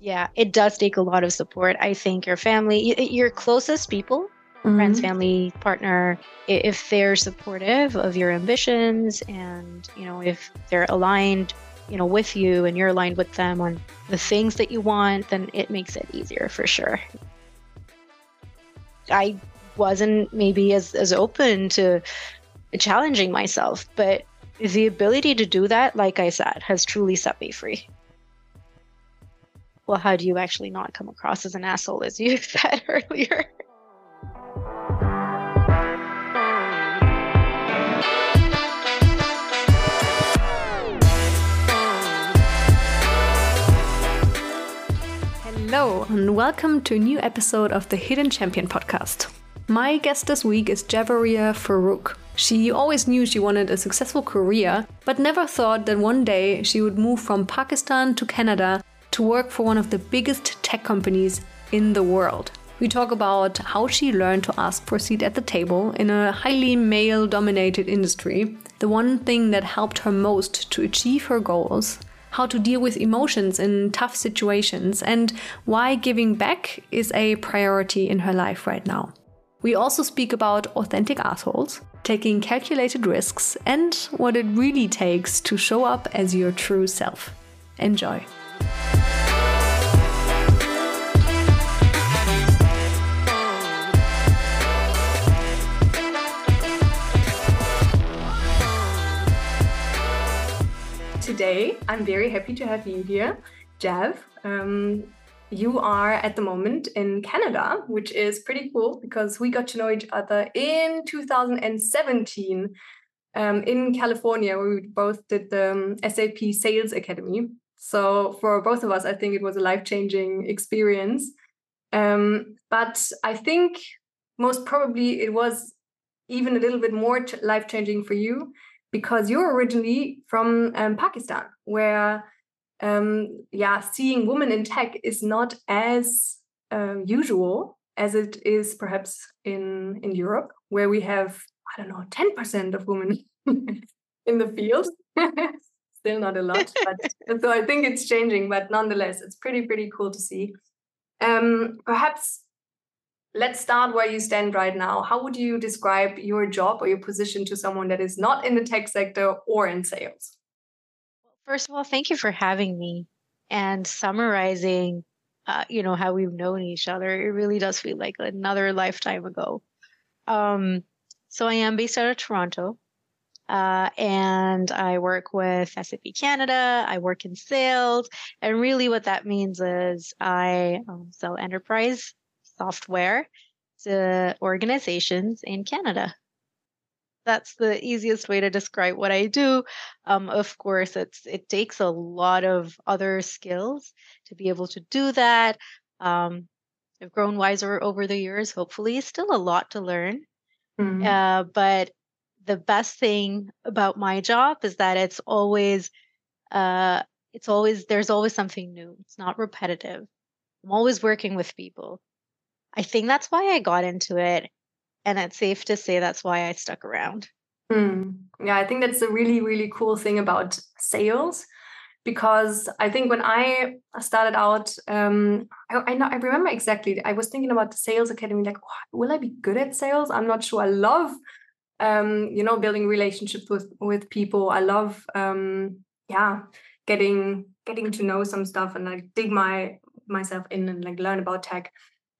Yeah, it does take a lot of support. I think your family, your closest people, mm-hmm. friends, family, partner, if they're supportive of your ambitions and, you know, if they're aligned, you know, with you and you're aligned with them on the things that you want, then it makes it easier for sure. I wasn't maybe as, as open to challenging myself, but the ability to do that, like I said, has truly set me free. Well, how do you actually not come across as an asshole, as you said earlier? Hello, and welcome to a new episode of the Hidden Champion podcast. My guest this week is Javeriah Farrukh. She always knew she wanted a successful career, but never thought that one day she would move from Pakistan to Canada to work for one of the biggest tech companies in the world. We talk about how she learned to ask for a seat at the table in a highly male dominated industry, the one thing that helped her most to achieve her goals, how to deal with emotions in tough situations, and why giving back is a priority in her life right now. We also speak about authentic assholes, taking calculated risks, and what it really takes to show up as your true self. Enjoy. Today, I'm very happy to have you here, Jav. Um, you are at the moment in Canada, which is pretty cool because we got to know each other in 2017 um, in California, where we both did the um, SAP Sales Academy. So for both of us, I think it was a life changing experience. Um, but I think most probably it was even a little bit more life changing for you because you're originally from um, Pakistan, where um, yeah, seeing women in tech is not as uh, usual as it is perhaps in in Europe, where we have I don't know ten percent of women in the field. Still not a lot, but so I think it's changing. But nonetheless, it's pretty pretty cool to see. Um, perhaps let's start where you stand right now. How would you describe your job or your position to someone that is not in the tech sector or in sales? First of all, thank you for having me and summarizing, uh, you know, how we've known each other. It really does feel like another lifetime ago. Um, so I am based out of Toronto, uh, and I work with SAP Canada. I work in sales, and really, what that means is I um, sell enterprise software to organizations in Canada that's the easiest way to describe what I do. Um, of course, it's it takes a lot of other skills to be able to do that. Um, I've grown wiser over the years. Hopefully, still a lot to learn. Mm-hmm. Uh, but the best thing about my job is that it's always, uh, it's always there's always something new. It's not repetitive. I'm always working with people. I think that's why I got into it and it's safe to say that's why I stuck around. Mm. Yeah, I think that's a really, really cool thing about sales because I think when I started out, um, I, I, know I remember exactly. I was thinking about the sales academy, like, will I be good at sales? I'm not sure. I love, um, you know, building relationships with with people. I love, um, yeah, getting getting to know some stuff and like dig my myself in and like learn about tech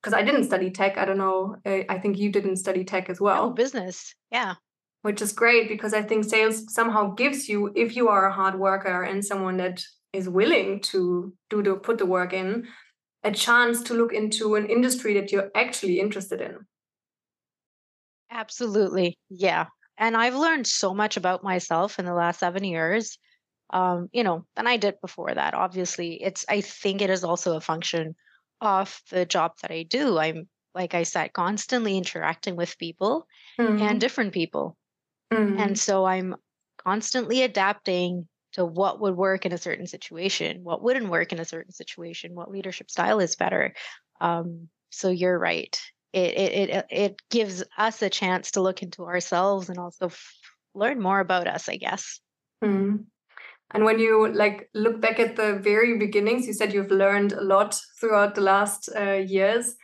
because I didn't study tech. I don't know. I think you didn't study tech as well. No, business. Yeah. Which is great because I think sales somehow gives you, if you are a hard worker and someone that is willing to do the put the work in, a chance to look into an industry that you're actually interested in. Absolutely. Yeah. And I've learned so much about myself in the last seven years. Um, you know, than I did before that. Obviously, it's I think it is also a function of the job that I do. I'm, like I said, constantly interacting with people mm-hmm. and different people. Mm-hmm. And so I'm constantly adapting to what would work in a certain situation, what wouldn't work in a certain situation, what leadership style is better. Um, so you're right. It, it it it gives us a chance to look into ourselves and also f- learn more about us, I guess. Mm. And when you like look back at the very beginnings, you said you've learned a lot throughout the last uh, years.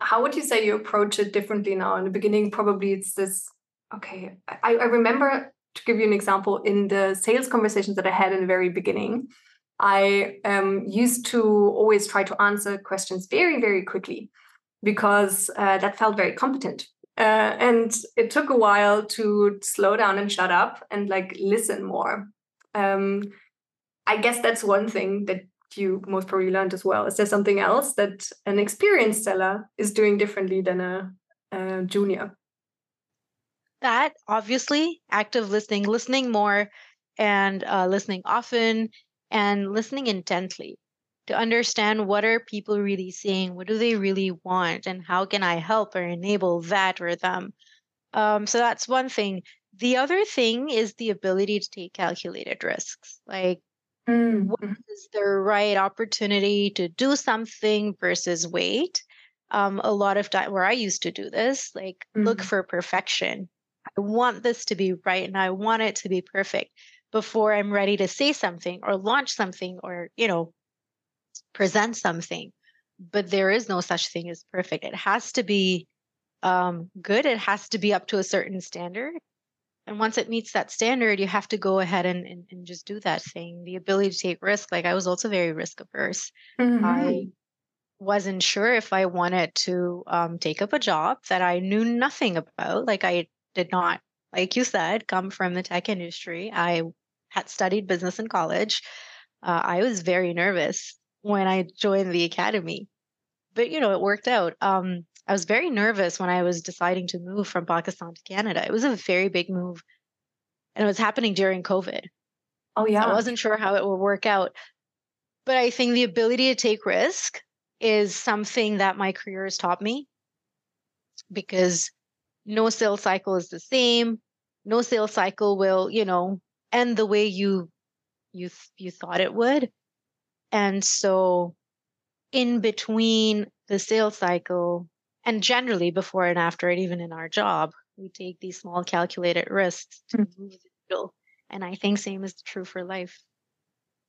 How would you say you approach it differently now? In the beginning, probably it's this. Okay, I, I remember to give you an example in the sales conversations that I had in the very beginning. I um, used to always try to answer questions very, very quickly because uh, that felt very competent. Uh, and it took a while to slow down and shut up and like listen more. Um, I guess that's one thing that you most probably learned as well. Is there something else that an experienced seller is doing differently than a, a junior? That obviously active listening, listening more and uh, listening often and listening intently to understand what are people really saying what do they really want and how can i help or enable that or them um, so that's one thing the other thing is the ability to take calculated risks like mm-hmm. what is the right opportunity to do something versus wait um, a lot of time where i used to do this like mm-hmm. look for perfection i want this to be right and i want it to be perfect before i'm ready to say something or launch something or you know present something but there is no such thing as perfect. It has to be um, good. It has to be up to a certain standard. And once it meets that standard you have to go ahead and, and, and just do that thing. The ability to take risk like i was also very risk averse. Mm-hmm. i wasn't sure if i wanted to um, take up a job that i knew nothing about. Like i did not like you said come from the tech industry. I had studied business in college. Uh, i was very nervous when I joined the academy. But you know, it worked out. Um, I was very nervous when I was deciding to move from Pakistan to Canada. It was a very big move, and it was happening during COVID. Oh yeah, I wasn't sure how it would work out, but I think the ability to take risk is something that my career has taught me because no sales cycle is the same. No sales cycle will, you know, end the way you you you thought it would. And so, in between the sales cycle, and generally before and after it, even in our job, we take these small calculated risks to mm-hmm. move the needle. And I think same is true for life.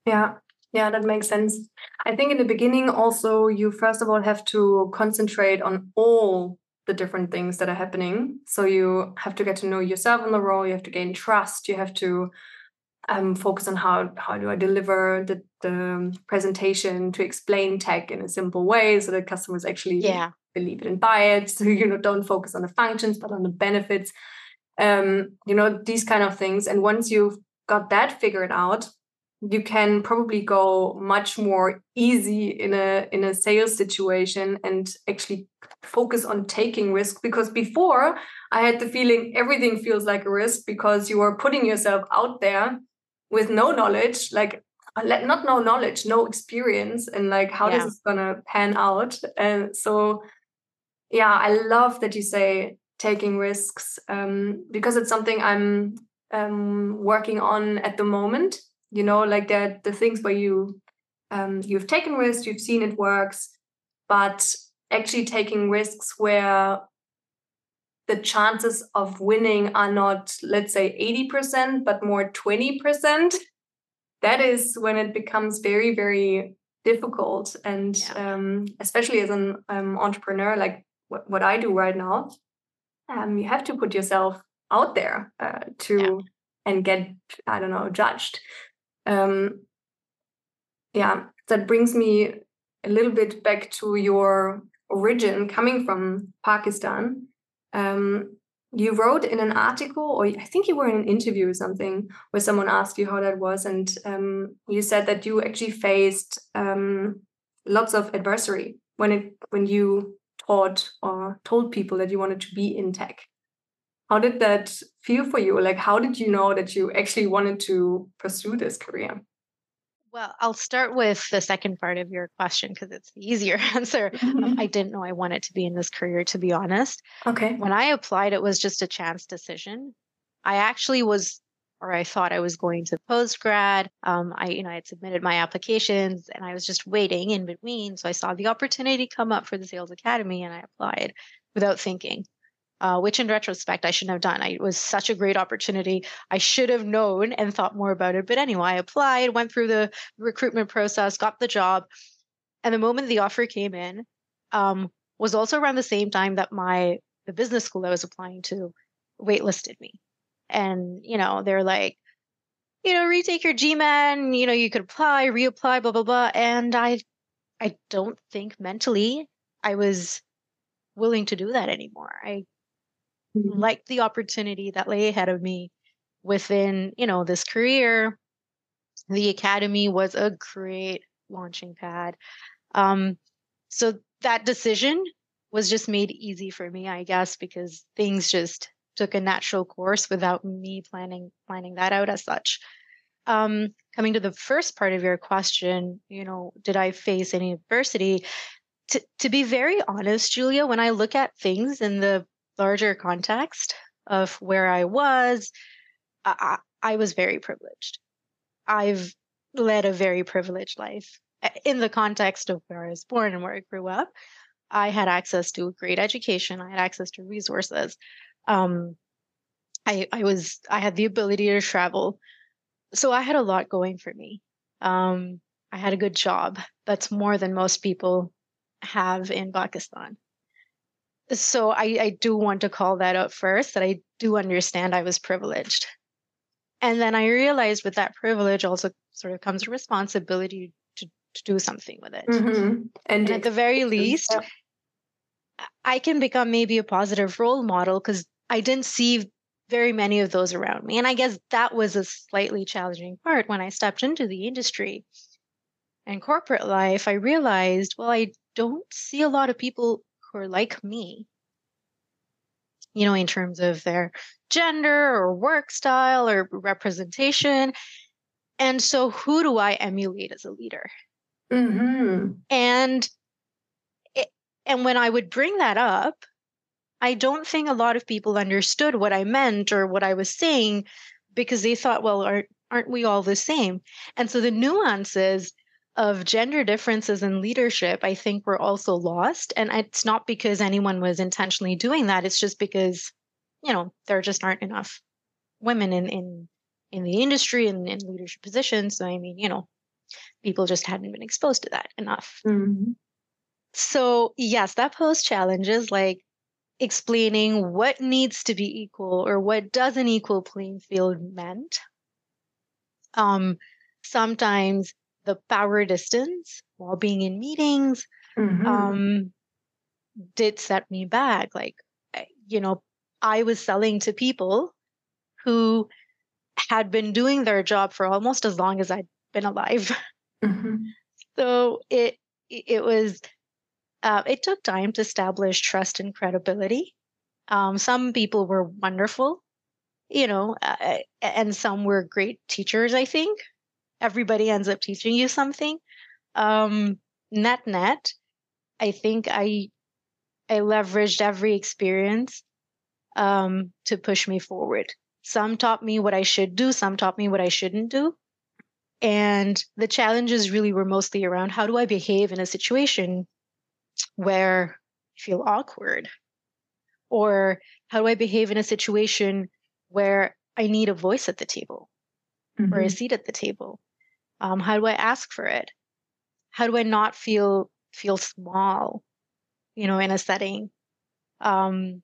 Yeah, yeah, that makes sense. I think in the beginning, also, you first of all have to concentrate on all the different things that are happening. So you have to get to know yourself in the role, you have to gain trust, you have to um, focus on how how do I deliver the, the presentation to explain tech in a simple way so that customers actually yeah. believe it and buy it. So you know, don't focus on the functions but on the benefits. Um, you know, these kind of things. And once you've got that figured out, you can probably go much more easy in a in a sales situation and actually focus on taking risk because before i had the feeling everything feels like a risk because you are putting yourself out there with no knowledge like uh, not no knowledge no experience and like how yeah. this is gonna pan out and so yeah i love that you say taking risks um, because it's something i'm um, working on at the moment you know like that the things where you um, you've taken risks you've seen it works but actually taking risks where the chances of winning are not, let's say, 80%, but more 20%, that is when it becomes very, very difficult. And yeah. um, especially as an um, entrepreneur, like what, what I do right now, um, you have to put yourself out there uh, to yeah. and get, I don't know, judged. Um, yeah, that brings me a little bit back to your origin coming from Pakistan um, you wrote in an article, or I think you were in an interview or something, where someone asked you how that was, and um, you said that you actually faced um, lots of adversity when it when you taught or told people that you wanted to be in tech. How did that feel for you? Like, how did you know that you actually wanted to pursue this career? Well, I'll start with the second part of your question because it's the easier answer. Mm-hmm. Um, I didn't know I wanted to be in this career, to be honest. Okay. When I applied, it was just a chance decision. I actually was, or I thought I was going to postgrad. Um, I, you know, I had submitted my applications and I was just waiting in between. So I saw the opportunity come up for the Sales Academy and I applied without thinking. Uh, which in retrospect I shouldn't have done. I, it was such a great opportunity. I should have known and thought more about it. But anyway, I applied, went through the recruitment process, got the job. And the moment the offer came in um, was also around the same time that my the business school I was applying to waitlisted me. And, you know, they're like, you know, retake your GMAT, you know, you could apply, reapply, blah, blah, blah. And I I don't think mentally I was willing to do that anymore. I mm-hmm. liked the opportunity that lay ahead of me within, you know, this career. The academy was a great launching pad. Um, so that decision was just made easy for me, I guess, because things just took a natural course without me planning planning that out as such. Um, coming to the first part of your question, you know, did I face any adversity? To, to be very honest, Julia, when I look at things in the larger context of where I was, I, I was very privileged. I've led a very privileged life in the context of where I was born and where I grew up. I had access to a great education. I had access to resources. Um, I, I was I had the ability to travel, so I had a lot going for me. Um, I had a good job. That's more than most people have in Pakistan so I, I do want to call that out first that I do understand I was privileged. And then I realized with that privilege also sort of comes a responsibility to, to do something with it. Mm-hmm. And, and, at the very least, yeah. I can become maybe a positive role model because I didn't see very many of those around me. And I guess that was a slightly challenging part when I stepped into the industry and corporate life. I realized, well, I don't see a lot of people who are like me, you know, in terms of their gender or work style or representation. And so, who do I emulate as a leader? Mm-hmm. And it, and when I would bring that up, I don't think a lot of people understood what I meant or what I was saying because they thought, well, aren't, aren't we all the same? And so the nuances of gender differences in leadership, I think were also lost. And it's not because anyone was intentionally doing that. It's just because, you know, there just aren't enough women in in in the industry and in leadership positions. So I mean, you know, people just hadn't been exposed to that enough. Mm-hmm. So yes, that posed challenges like explaining what needs to be equal or what does an equal playing field meant. Um, sometimes the power distance while being in meetings mm-hmm. um, did set me back. Like, you know, I was selling to people who had been doing their job for almost as long as I'd been alive. Mm-hmm. so it it was uh, it took time to establish trust and credibility. Um, some people were wonderful, you know, uh, and some were great teachers. I think everybody ends up teaching you something. Um, net net, I think I I leveraged every experience um, to push me forward. Some taught me what I should do, some taught me what I shouldn't do. And the challenges really were mostly around how do I behave in a situation where I feel awkward? Or how do I behave in a situation where I need a voice at the table mm-hmm. or a seat at the table? Um, how do I ask for it? How do I not feel feel small, you know, in a setting? Um,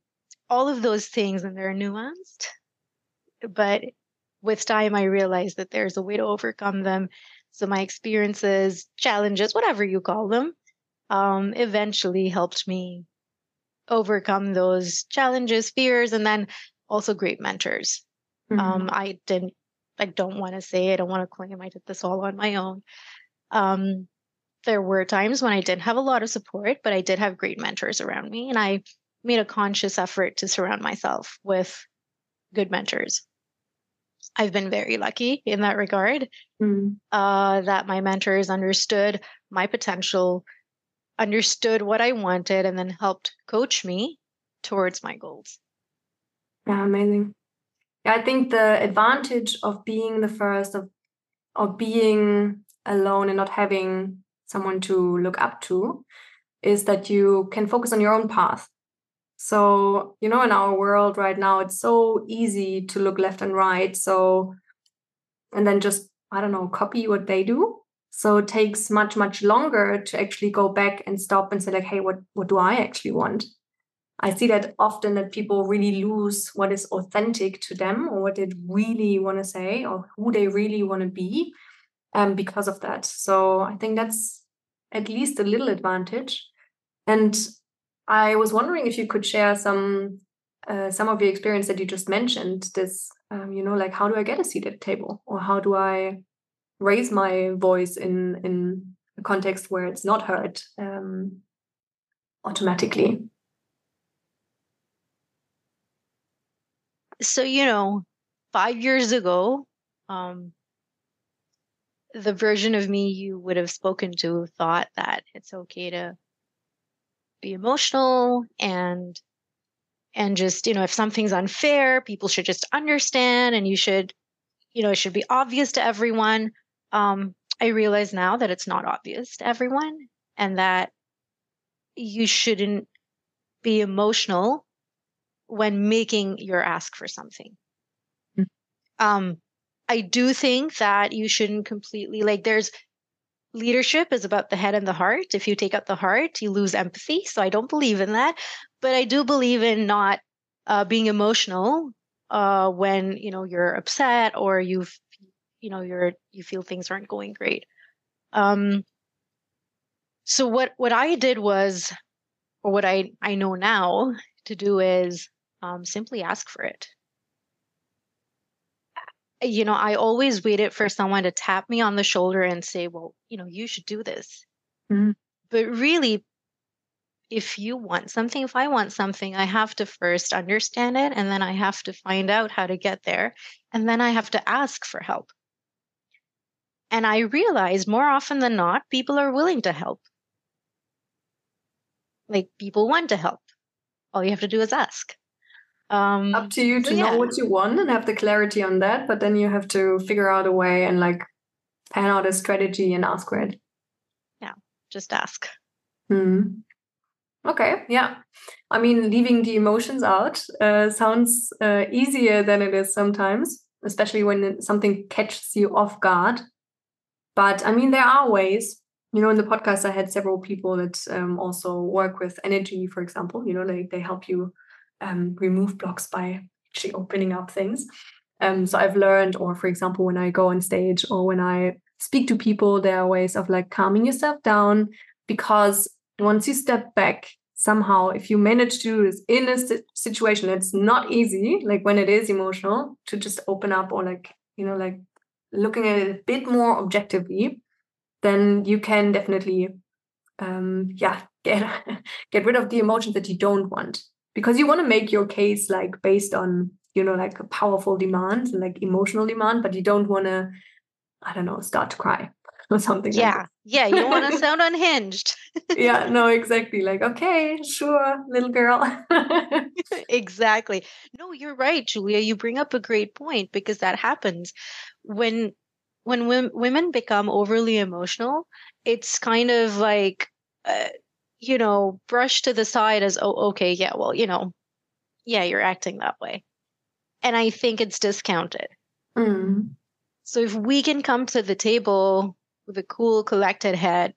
all of those things, and they're nuanced. But with time, I realized that there's a way to overcome them. So my experiences, challenges, whatever you call them, um, eventually helped me overcome those challenges, fears, and then also great mentors. Mm-hmm. Um, I didn't I don't want to say, I don't want to claim I did this all on my own. Um, there were times when I didn't have a lot of support, but I did have great mentors around me. And I made a conscious effort to surround myself with good mentors. I've been very lucky in that regard mm. uh, that my mentors understood my potential, understood what I wanted, and then helped coach me towards my goals. Yeah, amazing. Yeah, I think the advantage of being the first of of being alone and not having someone to look up to is that you can focus on your own path So, you know, in our world right now, it's so easy to look left and right. So, and then just, I don't know, copy what they do. So it takes much, much longer to actually go back and stop and say, like, hey, what, what do I actually want? I see that often that people really lose what is authentic to them or what they really want to say or who they really want to be um, because of that. So I think that's at least a little advantage. And I was wondering if you could share some uh, some of your experience that you just mentioned. This, um, you know, like how do I get a seat at the table, or how do I raise my voice in in a context where it's not heard um, automatically. So you know, five years ago, um, the version of me you would have spoken to thought that it's okay to be emotional and and just you know if something's unfair people should just understand and you should you know it should be obvious to everyone. Um i realize now that it's not obvious to everyone and that you shouldn't be emotional when making your ask for something mm-hmm. um i do think that you shouldn't completely like there's leadership is about the head and the heart. If you take out the heart, you lose empathy. So I don't believe in that. But I do believe in not uh, being emotional uh, when you know you're upset or you've you know you're you feel things aren't going great. Um, so what what I did was, or what I I know now to do is um, simply ask for it you know, I always waited for someone to tap me on the shoulder and say, well, you know, you should do this. Mm-hmm. But really, if you want something, if I want something, I have to first understand it and then I have to find out how to get there. And then I have to ask for help. And I realize more often than not, people are willing to help. Like people want to help. All you have to do is ask. Um, Up to you to so know yeah. what you want and have the clarity on that, but then you have to figure out a way and like pan out a strategy and ask for it. Yeah, just ask. Hmm. Okay, yeah. I mean, leaving the emotions out uh, sounds uh, easier than it is sometimes, especially when something catches you off guard. But I mean, there are ways. You know, in the podcast, I had several people that um, also work with energy, for example. You know, they, they help you um, remove blocks by actually opening up things. Um, so I've learned, or for example, when I go on stage or when I speak to people, there are ways of like calming yourself down because once you step back, somehow, if you manage to do this in a situation, it's not easy, like when it is emotional, to just open up or like, you know, like looking at it a bit more objectively, then you can definitely, um, yeah, get get rid of the emotions that you don't want because you want to make your case like based on you know like a powerful demand and like emotional demand but you don't want to i don't know start to cry or something yeah like yeah you don't want to sound unhinged. Yeah no exactly like okay sure little girl. Exactly. No you're right julia you bring up a great point because that happens. When when women become overly emotional it's kind of like uh, you know, brush to the side as, oh, okay, yeah, well, you know, yeah, you're acting that way. And I think it's discounted. Mm. So if we can come to the table with a cool, collected head,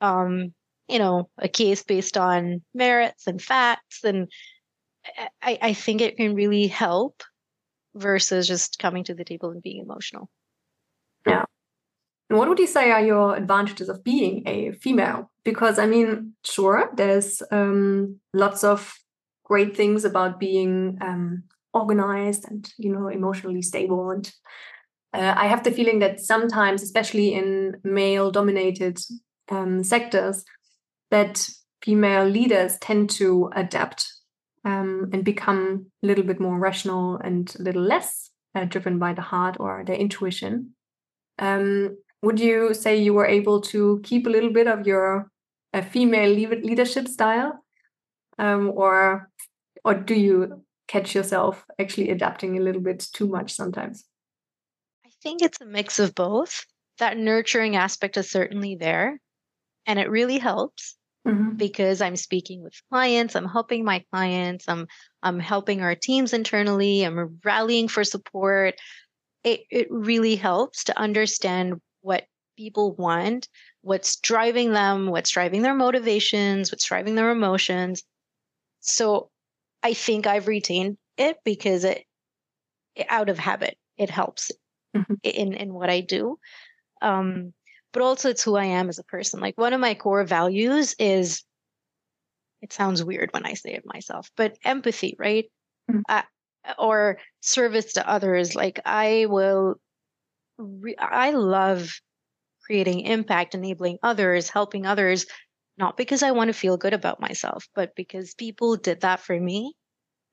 um, you know, a case based on merits and facts, and I, I think it can really help versus just coming to the table and being emotional. Yeah. And what would you say are your advantages of being a female? Because I mean, sure, there's um, lots of great things about being um, organized and you know emotionally stable. And uh, I have the feeling that sometimes, especially in male-dominated um, sectors, that female leaders tend to adapt um, and become a little bit more rational and a little less uh, driven by the heart or their intuition. Um, would you say you were able to keep a little bit of your uh, female leadership style um, or or do you catch yourself actually adapting a little bit too much sometimes i think it's a mix of both that nurturing aspect is certainly there and it really helps mm-hmm. because I'm speaking with clients, I'm helping my clients, I'm I'm helping our teams internally, I'm rallying for support. It it really helps to understand what people want, what's driving them, what's driving their motivations, what's driving their emotions. So I think I've retained it because it, it out of habit, it helps mm-hmm. in in what I do. Um, but also it's who I am as a person. Like one of my core values is it sounds weird when I say it myself, but empathy, right? Mm-hmm. Uh, or service to others. Like I will, re- I love creating impact, enabling others, helping others, not because I want to feel good about myself, but because people did that for me.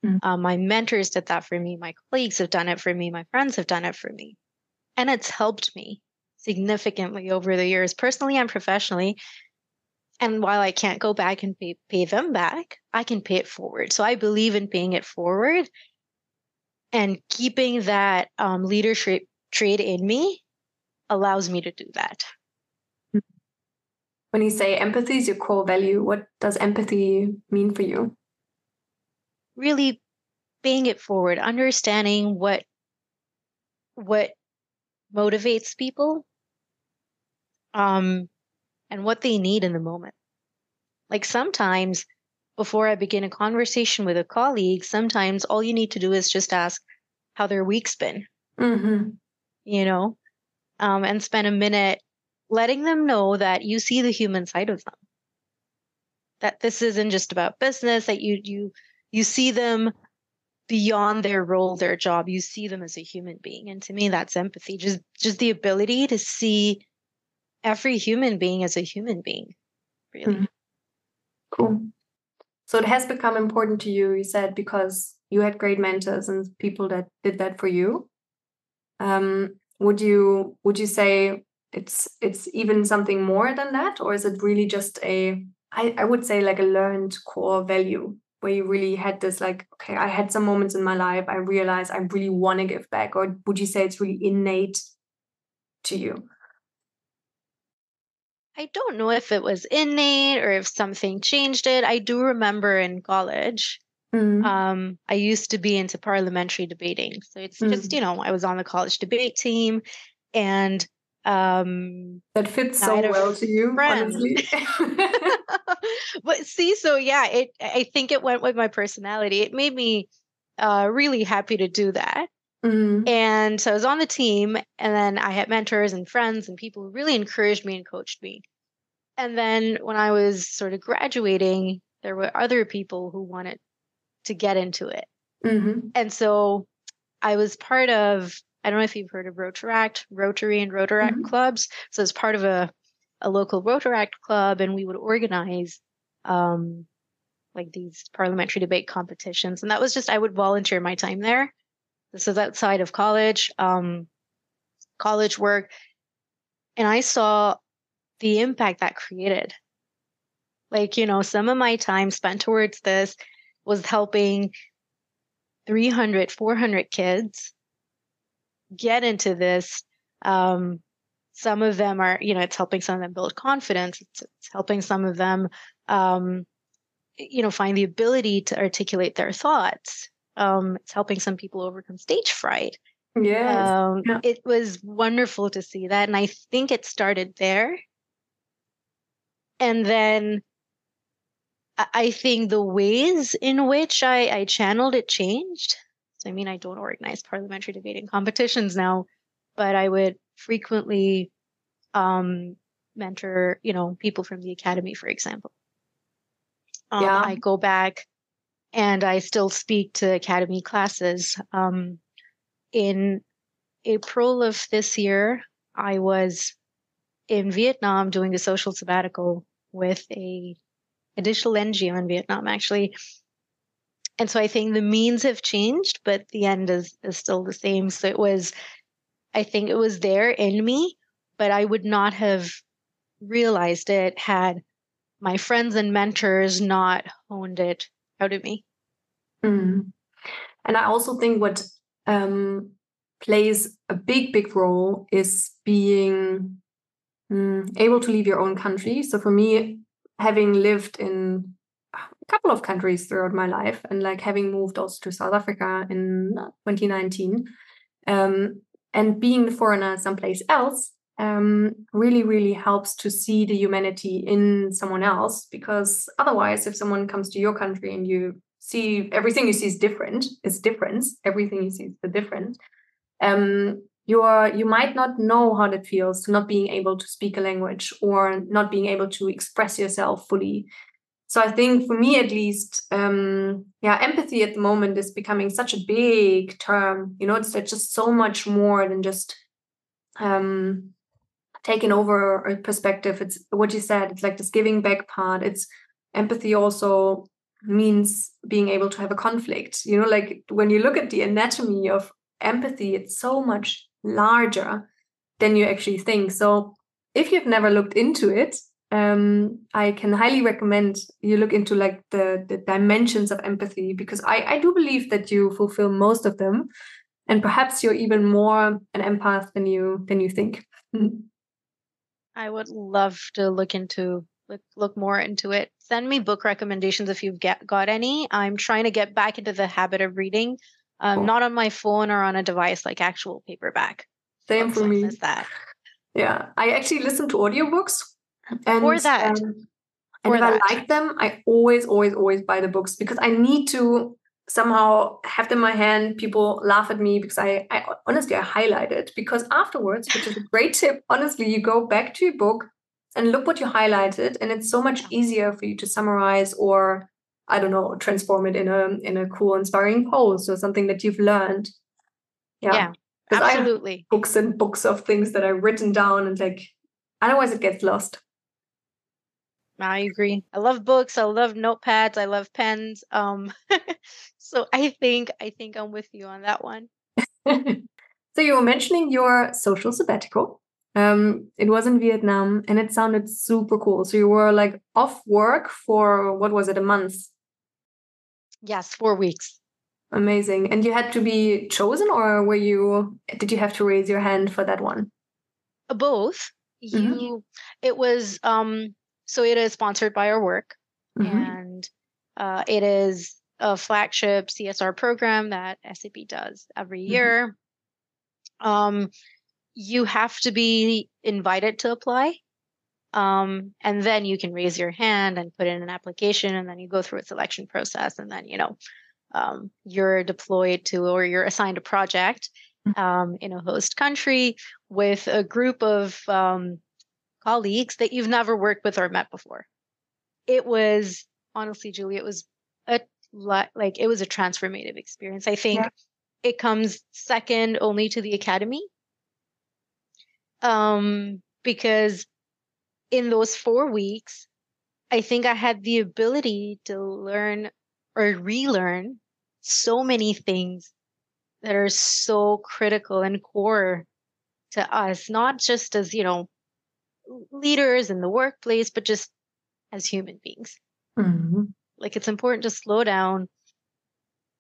Mm-hmm. Uh, my mentors did that for me. My colleagues have done it for me. My friends have done it for me. And it's helped me significantly over the years, personally and professionally. And while I can't go back and pay, pay them back, I can pay it forward. So I believe in paying it forward and keeping that um, leadership trait in me allows me to do that. When you say empathy is your core value, what does empathy mean for you? Really paying it forward, understanding what what motivates people um, and what they need in the moment. Like sometimes before I begin a conversation with a colleague, sometimes all you need to do is just ask how their week's been. Mm-hmm. You know, um, and spend a minute letting them know that you see the human side of them. That this isn't just about business. That you you you see them beyond their role, their job. You see them as a human being, and to me, that's empathy. Just just the ability to see every human being as a human being. Really mm-hmm. cool. So it has become important to you. You said because you had great mentors and people that did that for you. Um, would you would you say it's it's even something more than that or is it really just a I, I would say like a learned core value where you really had this like okay i had some moments in my life i realized i really want to give back or would you say it's really innate to you? I don't know if it was innate or if something changed it. I do remember in college Mm-hmm. Um, I used to be into parliamentary debating. So it's mm-hmm. just, you know, I was on the college debate team and um that fits so well to you friends. honestly but see so yeah it i think it went with my personality it made me uh really happy to do that mm-hmm. and so i was on the team and then i had mentors and friends and people who really encouraged me and coached me and then when i was sort of graduating there were other people who wanted to get into it. Mm-hmm. And so I was part of, I don't know if you've heard of Rotaract, Rotary and Rotaract mm-hmm. clubs. So it's part of a, a local Rotaract club, and we would organize um, like these parliamentary debate competitions. And that was just, I would volunteer my time there. This is outside of college, um, college work. And I saw the impact that created. Like, you know, some of my time spent towards this was helping 300, 400 kids get into this. Um, some of them are, you know, it's helping some of them build confidence. It's, it's helping some of them, um, you know, find the ability to articulate their thoughts. Um, it's helping some people overcome stage fright. Yes. Um, yeah. It was wonderful to see that. And I think it started there. And then I think the ways in which I, I channeled it changed. So, I mean, I don't organize parliamentary debating competitions now, but I would frequently um, mentor, you know, people from the academy, for example. Um, yeah. I go back and I still speak to academy classes. Um, in April of this year, I was in Vietnam doing a social sabbatical with a a digital NGO in Vietnam, actually. And so I think the means have changed, but the end is, is still the same. So it was, I think it was there in me, but I would not have realized it had my friends and mentors not honed it out of me. Mm. And I also think what um, plays a big, big role is being mm, able to leave your own country. So for me, having lived in a couple of countries throughout my life and like having moved also to South Africa in 2019 um, and being the foreigner someplace else um, really, really helps to see the humanity in someone else. Because otherwise, if someone comes to your country and you see everything you see is different, is difference, everything you see is the difference. Um, you are you might not know how that feels to not being able to speak a language or not being able to express yourself fully. So i think for me at least um yeah empathy at the moment is becoming such a big term. You know it's just so much more than just um taking over a perspective. It's what you said it's like this giving back part. It's empathy also means being able to have a conflict. You know like when you look at the anatomy of empathy it's so much larger than you actually think so if you've never looked into it um, I can highly recommend you look into like the the dimensions of empathy because I I do believe that you fulfill most of them, and perhaps you're even more an empath than you than you think. I would love to look into look look more into it. Send me book recommendations if you've get, got any. I'm trying to get back into the habit of reading, um, cool. not on my phone or on a device like actual paperback. Same for me. That. Yeah, I actually listen to audiobooks and, or that. Um, and if that. I like them, I always, always, always buy the books because I need to somehow have them in my hand. People laugh at me because I, I honestly I highlight it because afterwards, which is a great tip. Honestly, you go back to your book and look what you highlighted, and it's so much easier for you to summarize or I don't know, transform it in a in a cool, inspiring post or something that you've learned. Yeah, yeah absolutely. books and books of things that I've written down, and like otherwise it gets lost. I agree. I love books. I love notepads. I love pens. Um, so I think I think I'm with you on that one. so you were mentioning your social sabbatical. Um, it was in Vietnam, and it sounded super cool. So you were like off work for what was it, a month? Yes, four weeks. Amazing. And you had to be chosen, or were you? Did you have to raise your hand for that one? Both. Mm-hmm. You. Mm-hmm. It was um so it is sponsored by our work, mm-hmm. and uh, it is a flagship CSR program that SAP does every mm-hmm. year. Mm-hmm. Um, you have to be invited to apply. Um, and then you can raise your hand and put in an application, and then you go through a selection process, and then you know um, you're deployed to or you're assigned a project mm-hmm. um, in a host country with a group of um, colleagues that you've never worked with or met before. It was honestly, Julie, it was a like it was a transformative experience. I think yeah. it comes second only to the academy. Um, because in those four weeks, I think I had the ability to learn or relearn so many things that are so critical and core to us, not just as, you know, leaders in the workplace, but just as human beings. Mm-hmm. Like it's important to slow down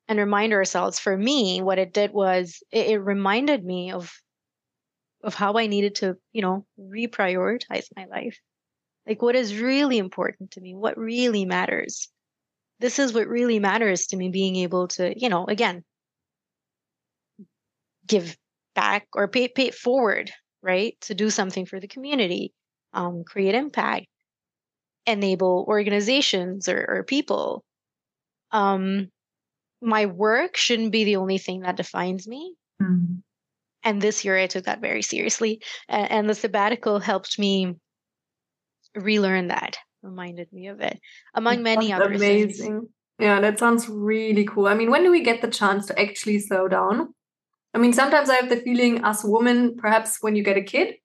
and remind ourselves. For me, what it did was it, it reminded me of of how I needed to, you know, reprioritize my life. Like what is really important to me, what really matters. This is what really matters to me, being able to, you know, again, give back or pay, pay it forward, right? To do something for the community, um, create impact, enable organizations or, or people. Um, my work shouldn't be the only thing that defines me. Mm-hmm. And this year I took that very seriously. And, and the sabbatical helped me relearn that, reminded me of it, among many other amazing. Things. Yeah, that sounds really cool. I mean, when do we get the chance to actually slow down? I mean, sometimes I have the feeling, as women, perhaps when you get a kid,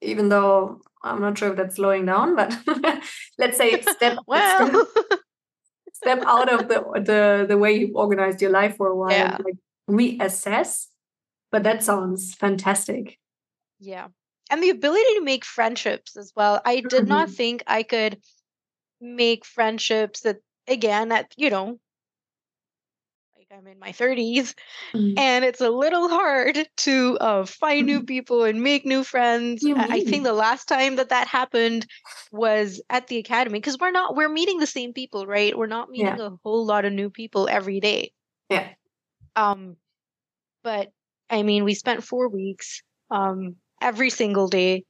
even though I'm not sure if that's slowing down, but let's say step well. step, step out of the, the the way you've organized your life for a while yeah. like reassess. But that sounds fantastic. Yeah. And the ability to make friendships as well. I did mm-hmm. not think I could make friendships that again at, you know, like I'm in my 30s mm. and it's a little hard to uh, find new mm-hmm. people and make new friends. I, I think the last time that that happened was at the academy because we're not we're meeting the same people, right? We're not meeting yeah. a whole lot of new people every day. Yeah. Um but I mean, we spent 4 weeks um every single day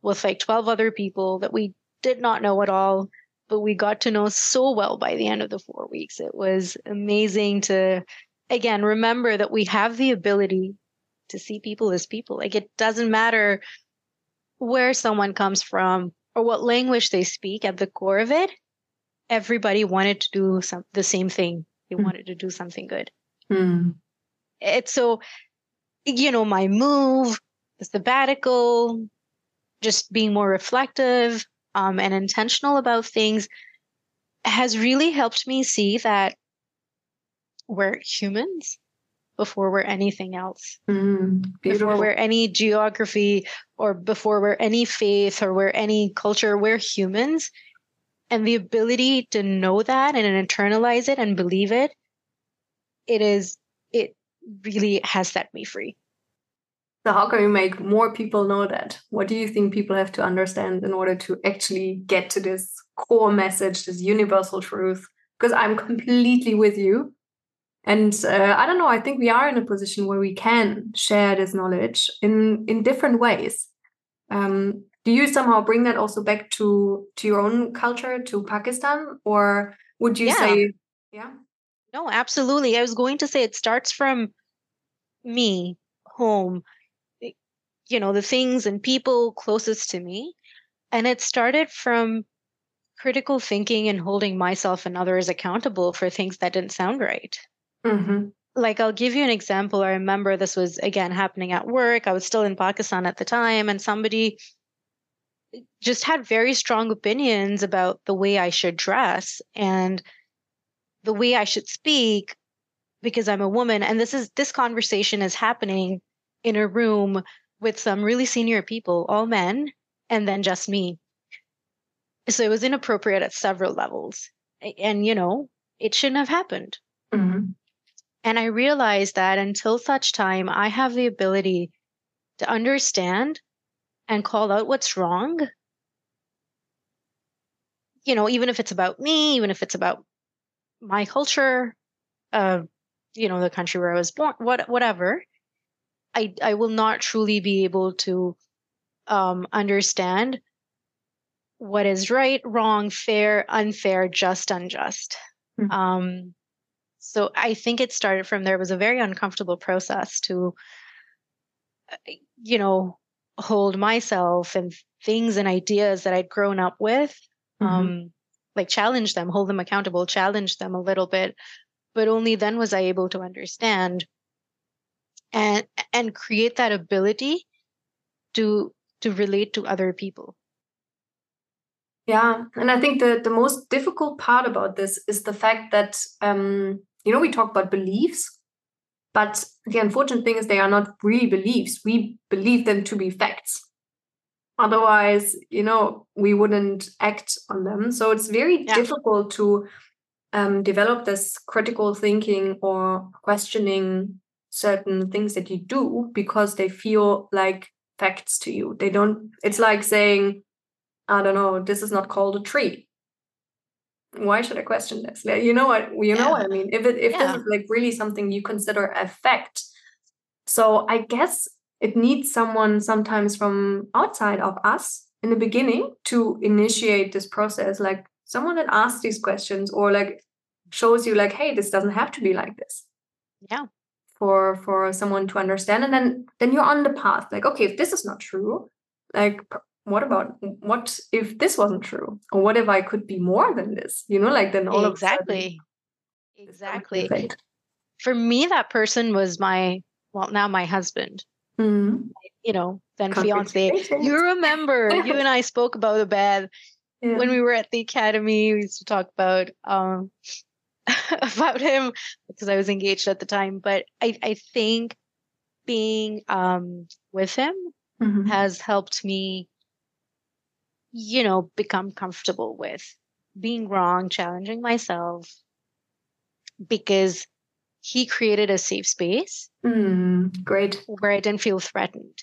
with like 12 other people that we did not know at all but we got to know so well by the end of the four weeks. It was amazing to, again, remember that we have the ability to see people as people. Like it doesn't matter where someone comes from or what language they speak at the core of it. Everybody wanted to do some, the same thing. They mm. wanted to do something good. Mm. It's so, you know, my move, the sabbatical, just being more reflective, um, and intentional about things has really helped me see that we're humans before we're anything else. Mm, before we're any geography or before we're any faith or we're any culture, we're humans. And the ability to know that and internalize it and believe it, it is, it really has set me free. So how can we make more people know that? What do you think people have to understand in order to actually get to this core message, this universal truth? Because I'm completely with you. And uh, I don't know, I think we are in a position where we can share this knowledge in, in different ways. Um, do you somehow bring that also back to, to your own culture, to Pakistan? Or would you yeah. say, yeah? No, absolutely. I was going to say it starts from me, home you know, the things and people closest to me. And it started from critical thinking and holding myself and others accountable for things that didn't sound right. Mm-hmm. Like, I'll give you an example. I remember this was again happening at work. I was still in Pakistan at the time, and somebody just had very strong opinions about the way I should dress and the way I should speak because I'm a woman. And this is this conversation is happening in a room with some really senior people, all men, and then just me. So it was inappropriate at several levels. And, you know, it shouldn't have happened. Mm-hmm. And I realized that until such time I have the ability to understand and call out what's wrong, you know, even if it's about me, even if it's about my culture, uh, you know, the country where I was born, what, whatever, I I will not truly be able to um, understand what is right, wrong, fair, unfair, just, unjust. Mm-hmm. Um, so I think it started from there. It was a very uncomfortable process to, uh, you know, hold myself and things and ideas that I'd grown up with, mm-hmm. um, like challenge them, hold them accountable, challenge them a little bit. But only then was I able to understand and and create that ability to to relate to other people yeah and i think the the most difficult part about this is the fact that um you know we talk about beliefs but the unfortunate thing is they are not really beliefs we believe them to be facts otherwise you know we wouldn't act on them so it's very yeah. difficult to um, develop this critical thinking or questioning certain things that you do because they feel like facts to you. They don't, it's like saying, I don't know, this is not called a tree. Why should I question this? You know what you know yeah. what I mean? If it if yeah. this is like really something you consider a fact. So I guess it needs someone sometimes from outside of us in the beginning to initiate this process, like someone that asks these questions or like shows you like, hey, this doesn't have to be like this. Yeah. For for someone to understand and then then you're on the path like okay if this is not true like what about what if this wasn't true? Or what if i could be more than this? You know like then all exactly. exactly. for me that person was my well now my husband mm-hmm. you know then fiance you remember you and i spoke about a bad yeah. when we were at the academy we used to talk about um about him because I was engaged at the time. But I, I think being um, with him mm-hmm. has helped me, you know, become comfortable with being wrong, challenging myself. Because he created a safe space. Mm, great. Where I didn't feel threatened.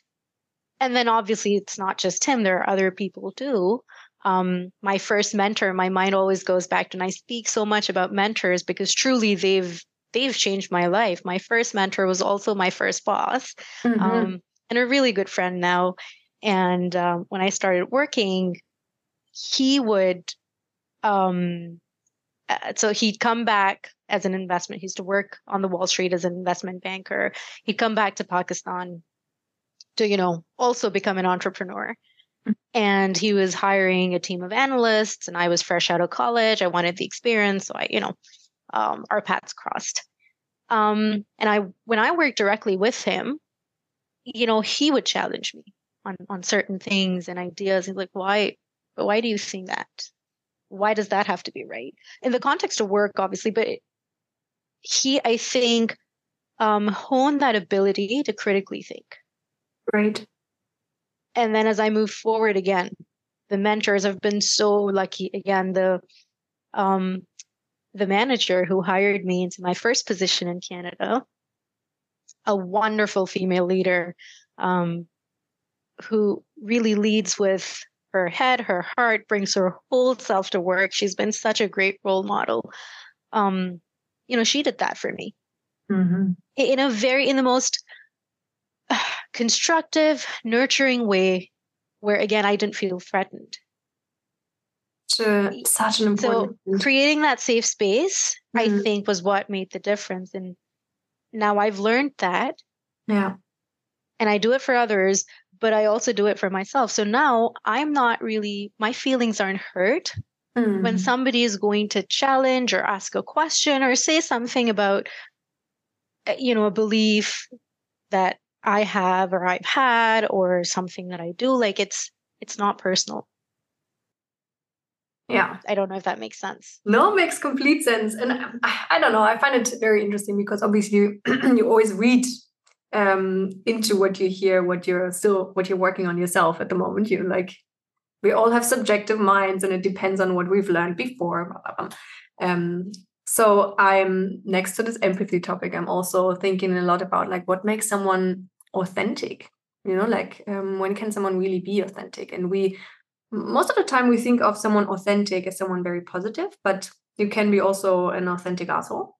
And then obviously it's not just him, there are other people too. Um, my first mentor, my mind always goes back to, and I speak so much about mentors because truly they've they've changed my life. My first mentor was also my first boss, mm-hmm. um, and a really good friend now. And um, when I started working, he would, um, uh, so he'd come back as an investment. He used to work on the Wall Street as an investment banker. He'd come back to Pakistan to, you know, also become an entrepreneur. And he was hiring a team of analysts, and I was fresh out of college. I wanted the experience, so I, you know, um, our paths crossed. Um, and I, when I worked directly with him, you know, he would challenge me on on certain things and ideas. He's like, why, why do you think that? Why does that have to be right? In the context of work, obviously, but he, I think, um, honed that ability to critically think. Right. And then as I move forward again, the mentors have been so lucky. Again, the um, the manager who hired me into my first position in Canada, a wonderful female leader um, who really leads with her head, her heart, brings her whole self to work. She's been such a great role model. Um, you know, she did that for me mm-hmm. in a very, in the most uh, constructive, nurturing way where, again, I didn't feel threatened So such an important. So creating that safe space, mm-hmm. I think, was what made the difference. And now I've learned that. Yeah. And I do it for others, but I also do it for myself. So now I'm not really, my feelings aren't hurt mm. when somebody is going to challenge or ask a question or say something about, eh, you know, a belief that I have or I've had or something that I do. Like it's, it's not personal yeah i don't know if that makes sense no makes complete sense and I, I don't know i find it very interesting because obviously you, you always read um, into what you hear what you're still what you're working on yourself at the moment you like we all have subjective minds and it depends on what we've learned before blah, blah, blah. Um, so i'm next to this empathy topic i'm also thinking a lot about like what makes someone authentic you know like um, when can someone really be authentic and we most of the time we think of someone authentic as someone very positive, but you can be also an authentic asshole.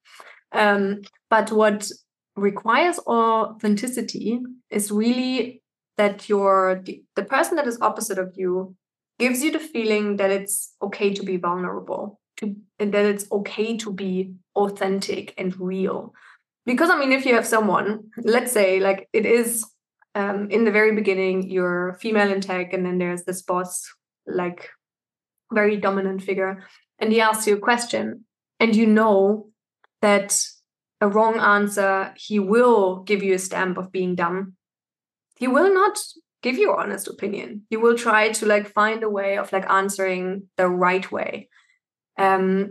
Um, but what requires authenticity is really that you're the, the person that is opposite of you gives you the feeling that it's okay to be vulnerable to and that it's okay to be authentic and real. Because i mean if you have someone let's say like it is um, in the very beginning you're female in tech and then there's this boss like very dominant figure and he asks you a question and you know that a wrong answer he will give you a stamp of being dumb. He will not give you honest opinion. You will try to like find a way of like answering the right way. Um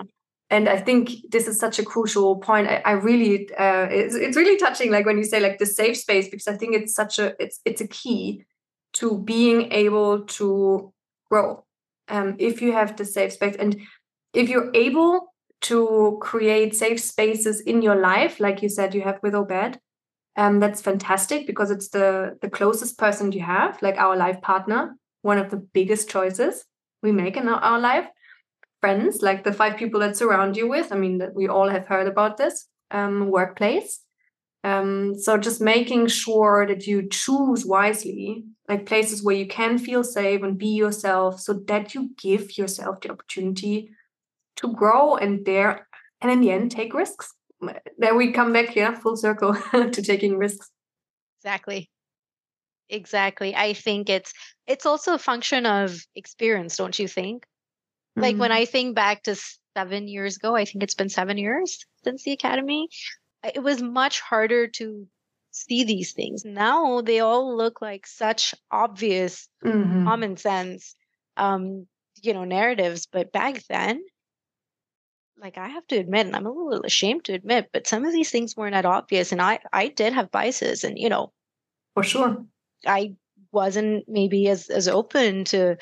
and i think this is such a crucial point. I, I really uh it's, it's really touching like when you say like the safe space because i think it's such a it's it's a key to being able to grow um, if you have the safe space. And if you're able to create safe spaces in your life like you said you have with obed um, that's fantastic because it's the the closest person you have like our life partner one of the biggest choices we make in our, our life friends like the five people that surround you with i mean that we all have heard about this um, workplace um, so just making sure that you choose wisely, like places where you can feel safe and be yourself, so that you give yourself the opportunity to grow and there, and in the end, take risks. Then we come back here full circle to taking risks. Exactly. Exactly. I think it's it's also a function of experience, don't you think? Like mm-hmm. when I think back to seven years ago, I think it's been seven years since the academy it was much harder to see these things. Now they all look like such obvious mm-hmm. common sense um you know narratives but back then like I have to admit and I'm a little ashamed to admit but some of these things weren't that obvious and I I did have biases and you know for sure I wasn't maybe as as open to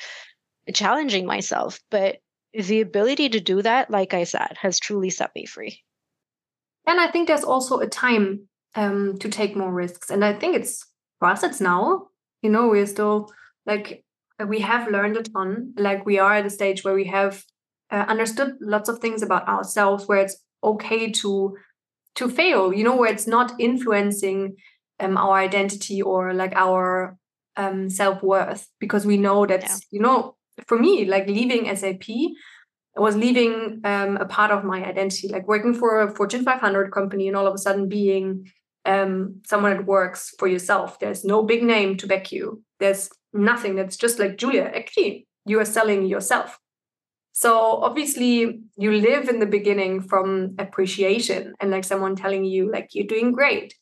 challenging myself but the ability to do that like I said has truly set me free and I think there's also a time um, to take more risks. And I think it's for us, it's now. You know, we're still like we have learned a ton. Like we are at a stage where we have uh, understood lots of things about ourselves, where it's okay to to fail. You know, where it's not influencing um, our identity or like our um, self worth, because we know that yeah. you know, for me, like leaving SAP was leaving um, a part of my identity, like working for a Fortune 500 company and all of a sudden being um, someone that works for yourself. There's no big name to back you. There's nothing. That's just like Julia. Actually, you are selling yourself. So obviously, you live in the beginning from appreciation and like someone telling you like you're doing great.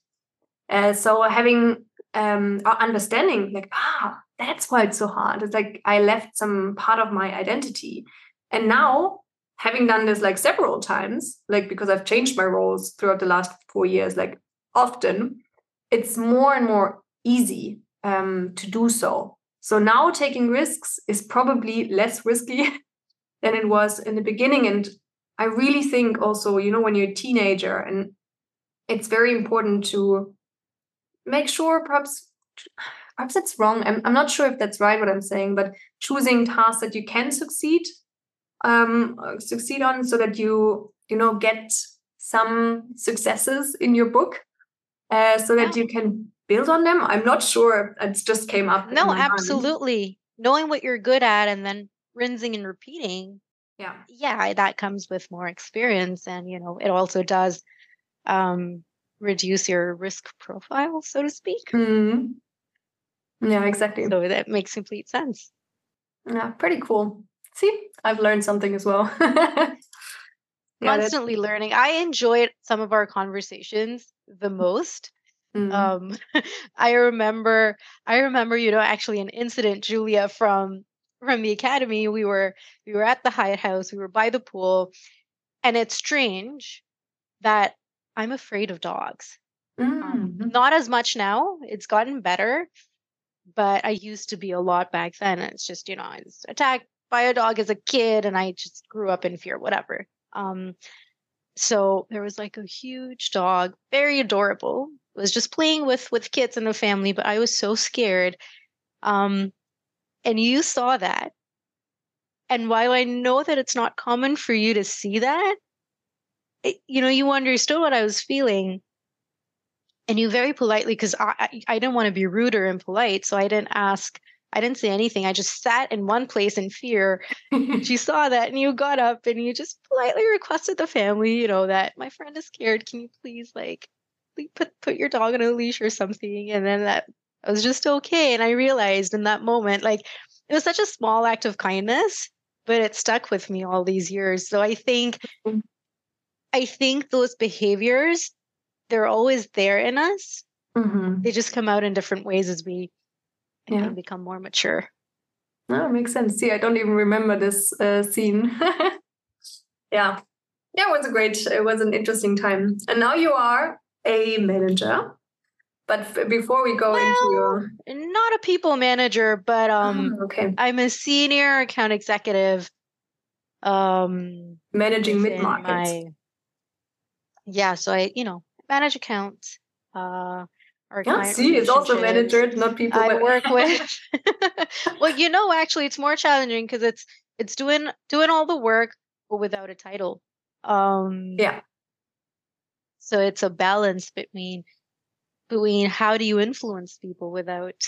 Uh, so having um, understanding like ah, that's why it's so hard. It's like I left some part of my identity, and now having done this like several times, like because I've changed my roles throughout the last four years, like often, it's more and more easy um, to do so. So now taking risks is probably less risky than it was in the beginning. And I really think also, you know, when you're a teenager, and it's very important to make sure perhaps perhaps it's wrong. I'm, I'm not sure if that's right what I'm saying, but choosing tasks that you can succeed um, succeed on so that you you know get some successes in your book uh, so that yeah. you can build on them. I'm not sure. It just came up. No, absolutely. Mind. Knowing what you're good at and then rinsing and repeating. Yeah. Yeah, that comes with more experience. And, you know, it also does um, reduce your risk profile, so to speak. Mm. Yeah, exactly. So that makes complete sense. Yeah, pretty cool. See, I've learned something as well. Constantly learning. I enjoyed some of our conversations the most. Mm-hmm. Um, I remember, I remember, you know, actually an incident, Julia, from from the academy. We were we were at the Hyatt House. We were by the pool, and it's strange that I'm afraid of dogs. Um, mm-hmm. Um, not as much now. It's gotten better, but I used to be a lot back then. It's just you know I was attacked by a dog as a kid, and I just grew up in fear. Whatever. Um, so there was like a huge dog, very adorable. Was just playing with with kids in the family, but I was so scared. Um, and you saw that. And while I know that it's not common for you to see that, it, you know, you understood what I was feeling. And you very politely, because I, I, didn't want to be rude or impolite, so I didn't ask I didn't say anything. I just sat in one place in fear. And she saw that and you got up and you just politely requested the family, you know, that my friend is scared. Can you please like put put your dog on a leash or something? And then that was just okay. And I realized in that moment, like it was such a small act of kindness, but it stuck with me all these years. So I think mm. I think those behaviors, they're always there in us. Mm-hmm. They just come out in different ways as we yeah. become more mature. No, oh, makes sense. See, I don't even remember this uh, scene. yeah, yeah, it was a great, it was an interesting time. And now you are a manager. But before we go well, into your not a people manager, but um, oh, okay, I'm a senior account executive. Um, managing mid market. Yeah, so I, you know, manage accounts. Uh, our yeah, see, it's also managers, not people. I work with. well, you know, actually, it's more challenging because it's it's doing doing all the work but without a title. Um, yeah. So it's a balance between between how do you influence people without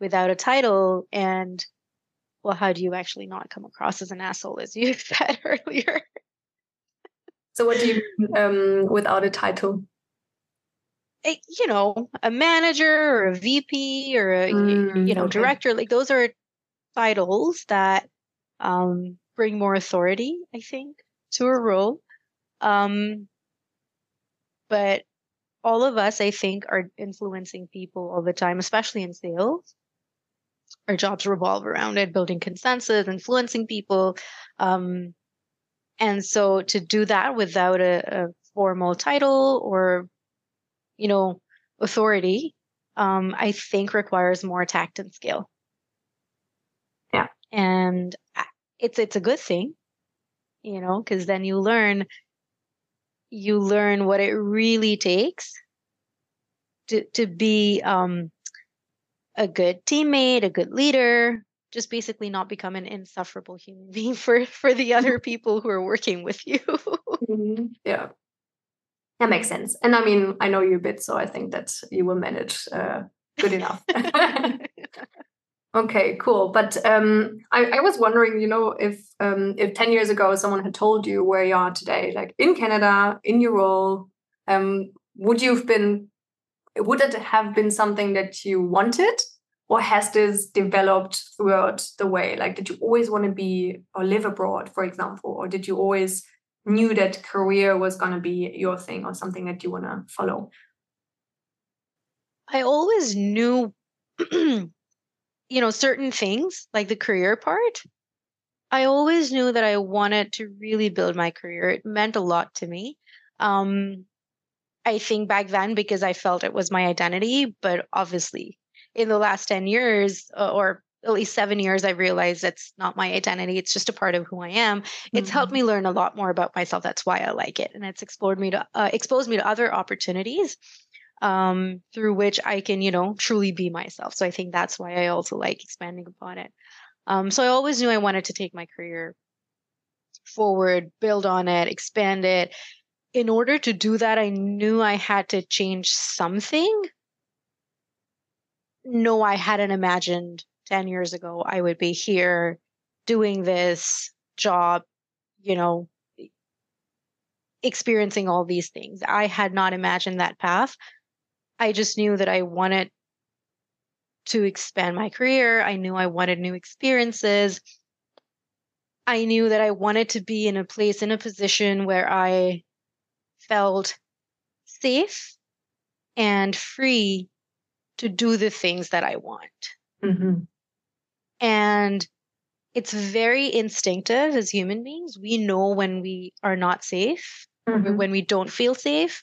without a title and well, how do you actually not come across as an asshole, as you said earlier? so, what do you um, without a title? a, you know, a manager or a VP or a mm, you know okay. director. Like those are titles that um, bring more authority, I think, to a role. Um, but all of us, I think, are influencing people all the time, especially in sales. Our jobs revolve around it, building consensus, influencing people. Um, and so to do that without a, a formal title or you know, authority, um, I think requires more tact and skill. Yeah. And it's it's a good thing, you know, because then you learn you learn what it really takes to to be um, a good teammate, a good leader, just basically not become an insufferable human being for for the other people who are working with you. mm-hmm. Yeah, that makes sense. And I mean, I know you a bit, so I think that you will manage uh, good enough. okay, cool. But um, I, I, was wondering, you know, if um, if ten years ago someone had told you where you are today, like in Canada, in your role, um, would you have been? Would it have been something that you wanted, or has this developed throughout the way? Like, did you always want to be or live abroad, for example, or did you always knew that career was going to be your thing or something that you want to follow? I always knew, you know, certain things like the career part. I always knew that I wanted to really build my career. It meant a lot to me. Um, I think back then because I felt it was my identity, but obviously in the last 10 years uh, or at least seven years, I realized it's not my identity. It's just a part of who I am. It's mm-hmm. helped me learn a lot more about myself. That's why I like it, and it's explored me to uh, exposed me to other opportunities um, through which I can, you know, truly be myself. So I think that's why I also like expanding upon it. Um, so I always knew I wanted to take my career forward, build on it, expand it. In order to do that, I knew I had to change something. No, I hadn't imagined 10 years ago, I would be here doing this job, you know, experiencing all these things. I had not imagined that path. I just knew that I wanted to expand my career. I knew I wanted new experiences. I knew that I wanted to be in a place, in a position where I felt safe and free to do the things that I want. Mm-hmm. And it's very instinctive as human beings. We know when we are not safe, mm-hmm. when we don't feel safe,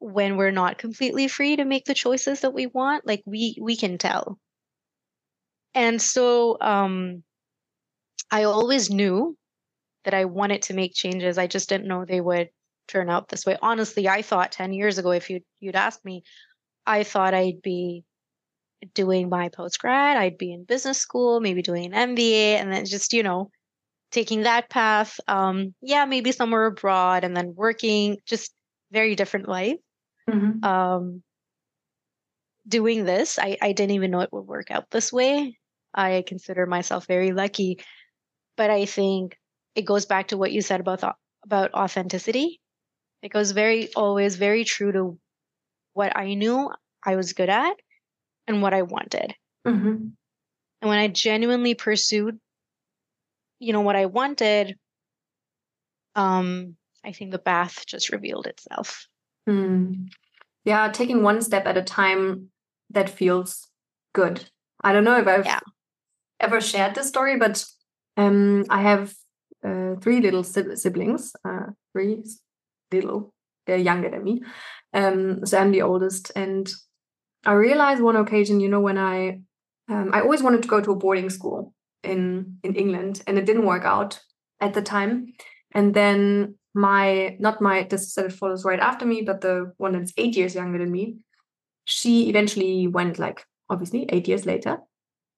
when we're not completely free to make the choices that we want. Like we we can tell. And so um I always knew that I wanted to make changes. I just didn't know they would turn out this way. Honestly, I thought 10 years ago, if you'd, you'd asked me, I thought I'd be doing my post grad, I'd be in business school, maybe doing an MBA, and then just, you know, taking that path. Um, yeah, maybe somewhere abroad and then working, just very different life. Mm-hmm. Um, doing this, I, I didn't even know it would work out this way. I consider myself very lucky, but I think it goes back to what you said about about authenticity. It goes very always very true to what I knew I was good at and what I wanted. Mm-hmm. And when I genuinely pursued, you know, what I wanted, um, I think the path just revealed itself. Mm. Yeah, taking one step at a time that feels good. I don't know if I've yeah. ever shared this story, but um, I have uh, three little siblings, uh, three little, they're younger than me. Um, so I'm the oldest, and I realized one occasion, you know, when I um, I always wanted to go to a boarding school in in England, and it didn't work out at the time. And then my not my sister that follows right after me, but the one that's eight years younger than me, she eventually went like obviously eight years later,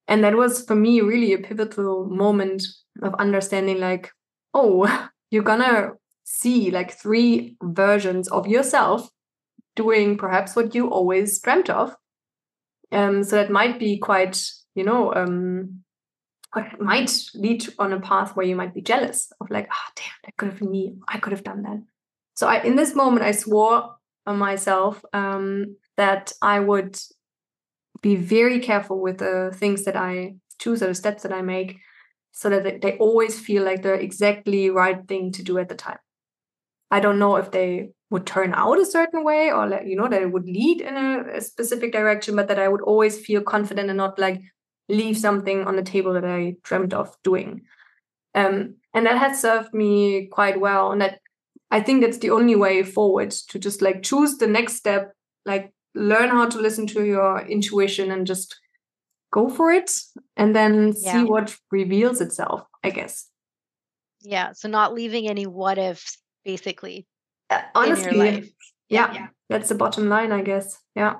and that was for me really a pivotal moment of understanding like, oh, you're gonna see like three versions of yourself doing perhaps what you always dreamt of. Um, so that might be quite, you know, um, what might lead on a path where you might be jealous of like, ah, oh, damn, that could have been me. I could have done that. So I, in this moment, I swore on myself um, that I would be very careful with the things that I choose or the steps that I make, so that they always feel like the exactly right thing to do at the time. I don't know if they would turn out a certain way or like you know that it would lead in a, a, specific direction but that i would always feel confident and not like leave something on the table that i dreamt of doing um, and that has served me quite well and that i think that's the only way forward to just like choose the next step like learn how to listen to your intuition and just go for it and then yeah. see what reveals itself i guess yeah so not leaving any what ifs basically uh, honestly, yeah, yeah, that's the bottom line, I guess. Yeah.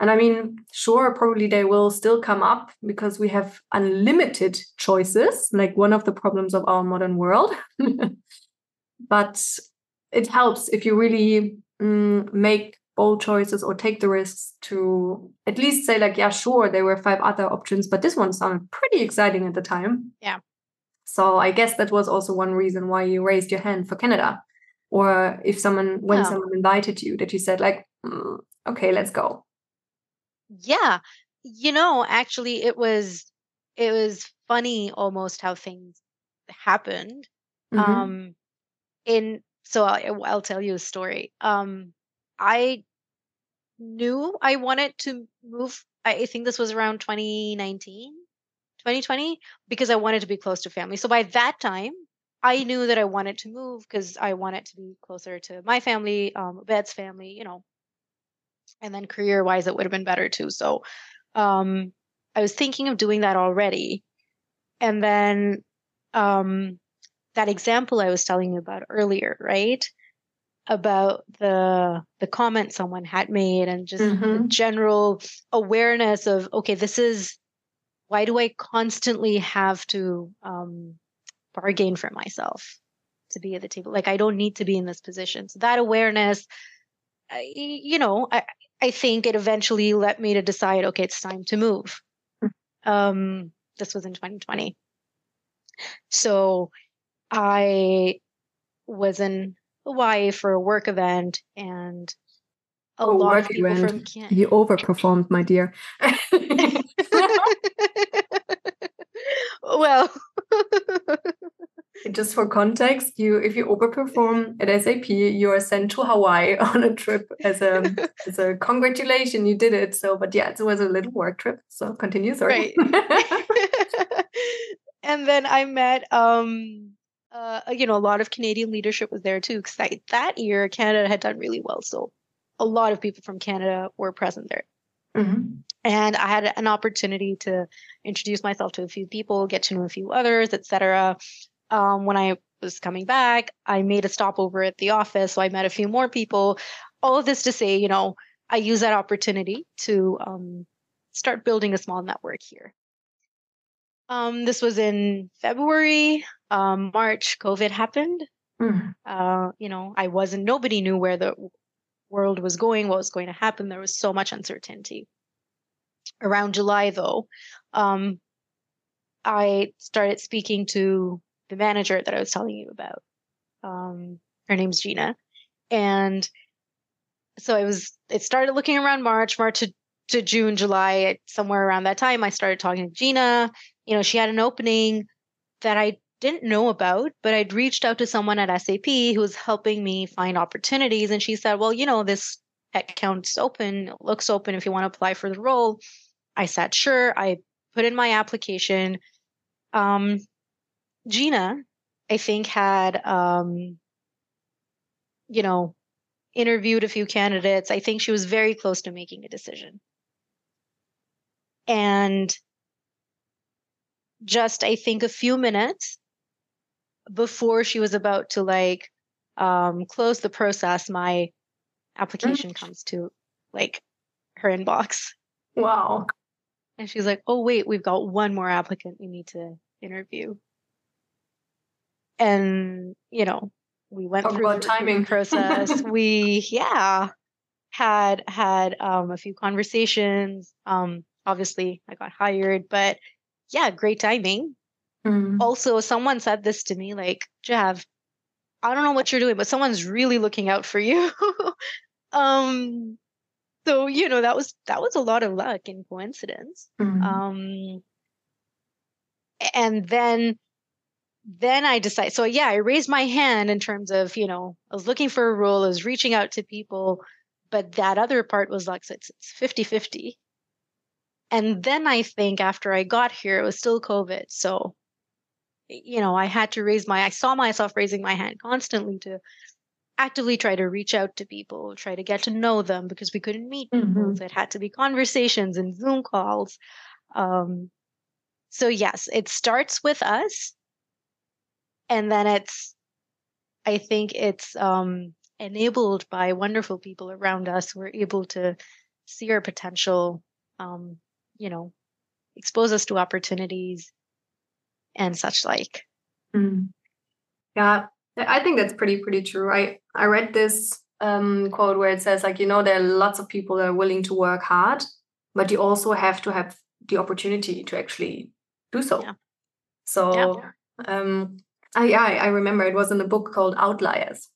And I mean, sure, probably they will still come up because we have unlimited choices, like one of the problems of our modern world. but it helps if you really mm, make bold choices or take the risks to at least say, like, yeah, sure, there were five other options, but this one sounded pretty exciting at the time. Yeah. So I guess that was also one reason why you raised your hand for Canada. Or if someone, when oh. someone invited you, that you said, like, mm, okay, let's go. Yeah. You know, actually it was it was funny almost how things happened. Mm-hmm. Um in so I'll, I'll tell you a story. Um I knew I wanted to move I think this was around 2019, 2020 because I wanted to be close to family. So by that time, I knew that I wanted to move because I wanted to be closer to my family, um, Bed's family, you know, and then career wise it would have been better too so um i was thinking of doing that already and then um that example i was telling you about earlier right about the the comment someone had made and just mm-hmm. general awareness of okay this is why do i constantly have to um bargain for myself to be at the table like i don't need to be in this position so that awareness you know, I, I think it eventually led me to decide, okay, it's time to move. Hmm. Um, this was in 2020. So I was in Hawaii for a work event and a oh, lot of people event. from Canada. You overperformed, my dear. well, just for context, you if you overperform at SAP, you are sent to Hawaii on a trip as a as a congratulation, you did it. So, but yeah, it was a little work trip. So continue, sorry. Right. and then I met um uh you know a lot of Canadian leadership was there too because that, that year Canada had done really well. So a lot of people from Canada were present there. Mm-hmm. And I had an opportunity to introduce myself to a few people, get to know a few others, etc um, when I was coming back, I made a stopover at the office. So I met a few more people. All of this to say, you know, I use that opportunity to um, start building a small network here. Um, this was in February. Um, March, COVID happened. Mm. Uh, you know, I wasn't, nobody knew where the world was going, what was going to happen. There was so much uncertainty. Around July, though, um, I started speaking to the manager that I was telling you about. Um, her name's Gina, and so I was. It started looking around March, March to, to June, July, somewhere around that time. I started talking to Gina. You know, she had an opening that I didn't know about, but I'd reached out to someone at SAP who was helping me find opportunities, and she said, "Well, you know, this account's open, it looks open if you want to apply for the role." I said, "Sure." I put in my application. Um, Gina, I think, had, um, you know, interviewed a few candidates. I think she was very close to making a decision. And just, I think, a few minutes before she was about to like um, close the process, my application mm. comes to like her inbox. Wow. And she's like, oh, wait, we've got one more applicant we need to interview and you know we went Talk through the timing. process. We yeah had had um, a few conversations. Um, obviously i got hired but yeah great timing. Mm. also someone said this to me like jav i don't know what you're doing but someone's really looking out for you. Um so you know that was that was a lot of luck and coincidence. Mm. um and then then I decide. So yeah, I raised my hand in terms of, you know, I was looking for a role, I was reaching out to people, but that other part was like, it's 50 50. And then I think after I got here, it was still COVID. So, you know, I had to raise my, I saw myself raising my hand constantly to actively try to reach out to people, try to get to know them because we couldn't meet people. Mm-hmm. So it had to be conversations and Zoom calls. Um, so yes, it starts with us and then it's i think it's um enabled by wonderful people around us, we're able to see our potential, um, you know, expose us to opportunities and such like. Mm. Yeah, I think that's pretty pretty true. I I read this um, quote where it says like you know there are lots of people that are willing to work hard, but you also have to have the opportunity to actually do so. Yeah. So yeah. um, I I remember it was in a book called Outliers.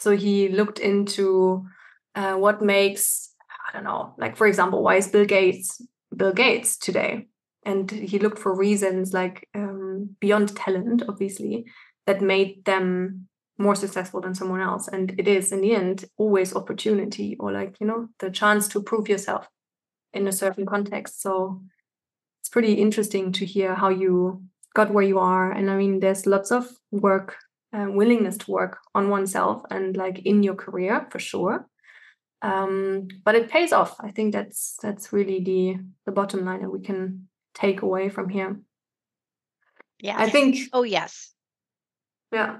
So he looked into uh, what makes I don't know, like for example, why is Bill Gates Bill Gates today? And he looked for reasons like um, beyond talent, obviously, that made them more successful than someone else. And it is in the end always opportunity or like, you know, the chance to prove yourself in a certain context. So it's pretty interesting to hear how you got where you are. And I mean, there's lots of work, uh, willingness to work on oneself and like in your career for sure. Um, but it pays off. I think that's that's really the the bottom line that we can take away from here. Yeah, I think. Oh yes. Yeah,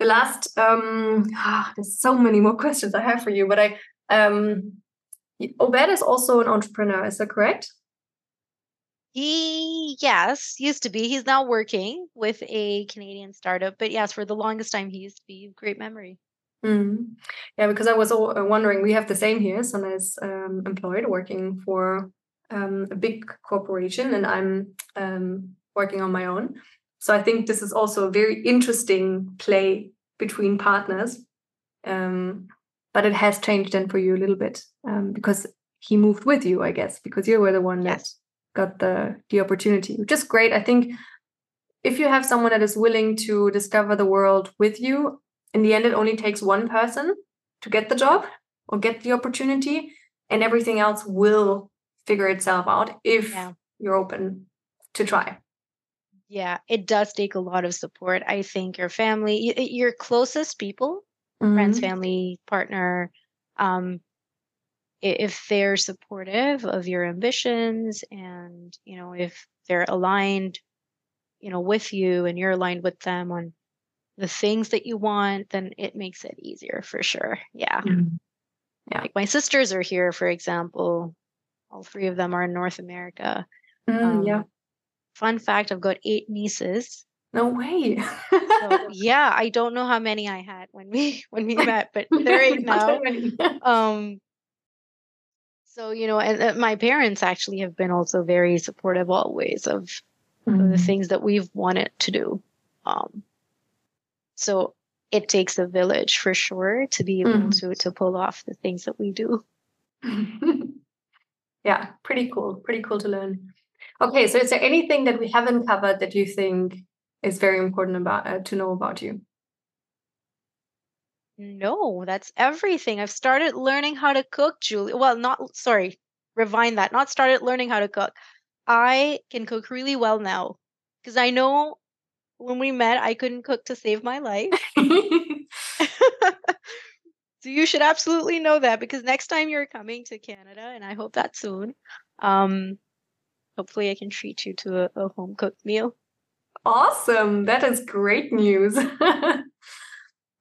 the last um ah, there's so many more questions i have for you but i um obed is also an entrepreneur is that correct he yes used to be he's now working with a canadian startup but yes for the longest time he used to be great memory mm. yeah because i was uh, wondering we have the same here son is um, employed working for um, a big corporation and i'm um, working on my own so I think this is also a very interesting play between partners. Um, but it has changed then for you a little bit um, because he moved with you, I guess, because you were the one that yes. Got the the opportunity, which is great. I think if you have someone that is willing to discover the world with you, in the end, it only takes one person to get the job or get the opportunity, and everything else will figure itself out if yeah. you're open to try. Yeah, it does take a lot of support. I think your family, your closest people, mm-hmm. friends, family, partner, um, if they're supportive of your ambitions and, you know, if they're aligned, you know, with you and you're aligned with them on the things that you want, then it makes it easier for sure. Yeah. Mm-hmm. Yeah. Like my sisters are here, for example. All three of them are in North America. Mm, um, yeah Fun fact I've got eight nieces. No way. so, yeah, I don't know how many I had when we when we met, but they're eight now. um so you know, and uh, my parents actually have been also very supportive always of, mm-hmm. of the things that we've wanted to do. Um so it takes a village for sure to be able mm. to to pull off the things that we do. yeah, pretty cool. Pretty cool to learn. Okay, so is there anything that we haven't covered that you think is very important about uh, to know about you? No, that's everything. I've started learning how to cook, Julie. Well, not sorry, rewind that. Not started learning how to cook. I can cook really well now because I know when we met, I couldn't cook to save my life. so you should absolutely know that because next time you're coming to Canada, and I hope that soon, um, hopefully I can treat you to a, a home cooked meal. Awesome. That is great news.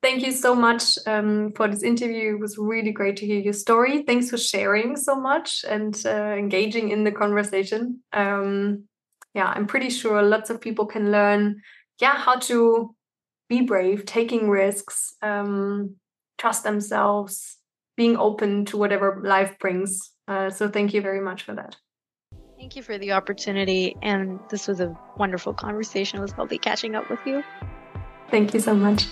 Thank you so much um, for this interview. It was really great to hear your story. Thanks for sharing so much and uh, engaging in the conversation. Um, yeah, I'm pretty sure lots of people can learn, yeah, how to be brave, taking risks, um, trust themselves, being open to whatever life brings. Uh, so thank you very much for that. Thank you for the opportunity. And this was a wonderful conversation. It was lovely catching up with you. Thank you so much.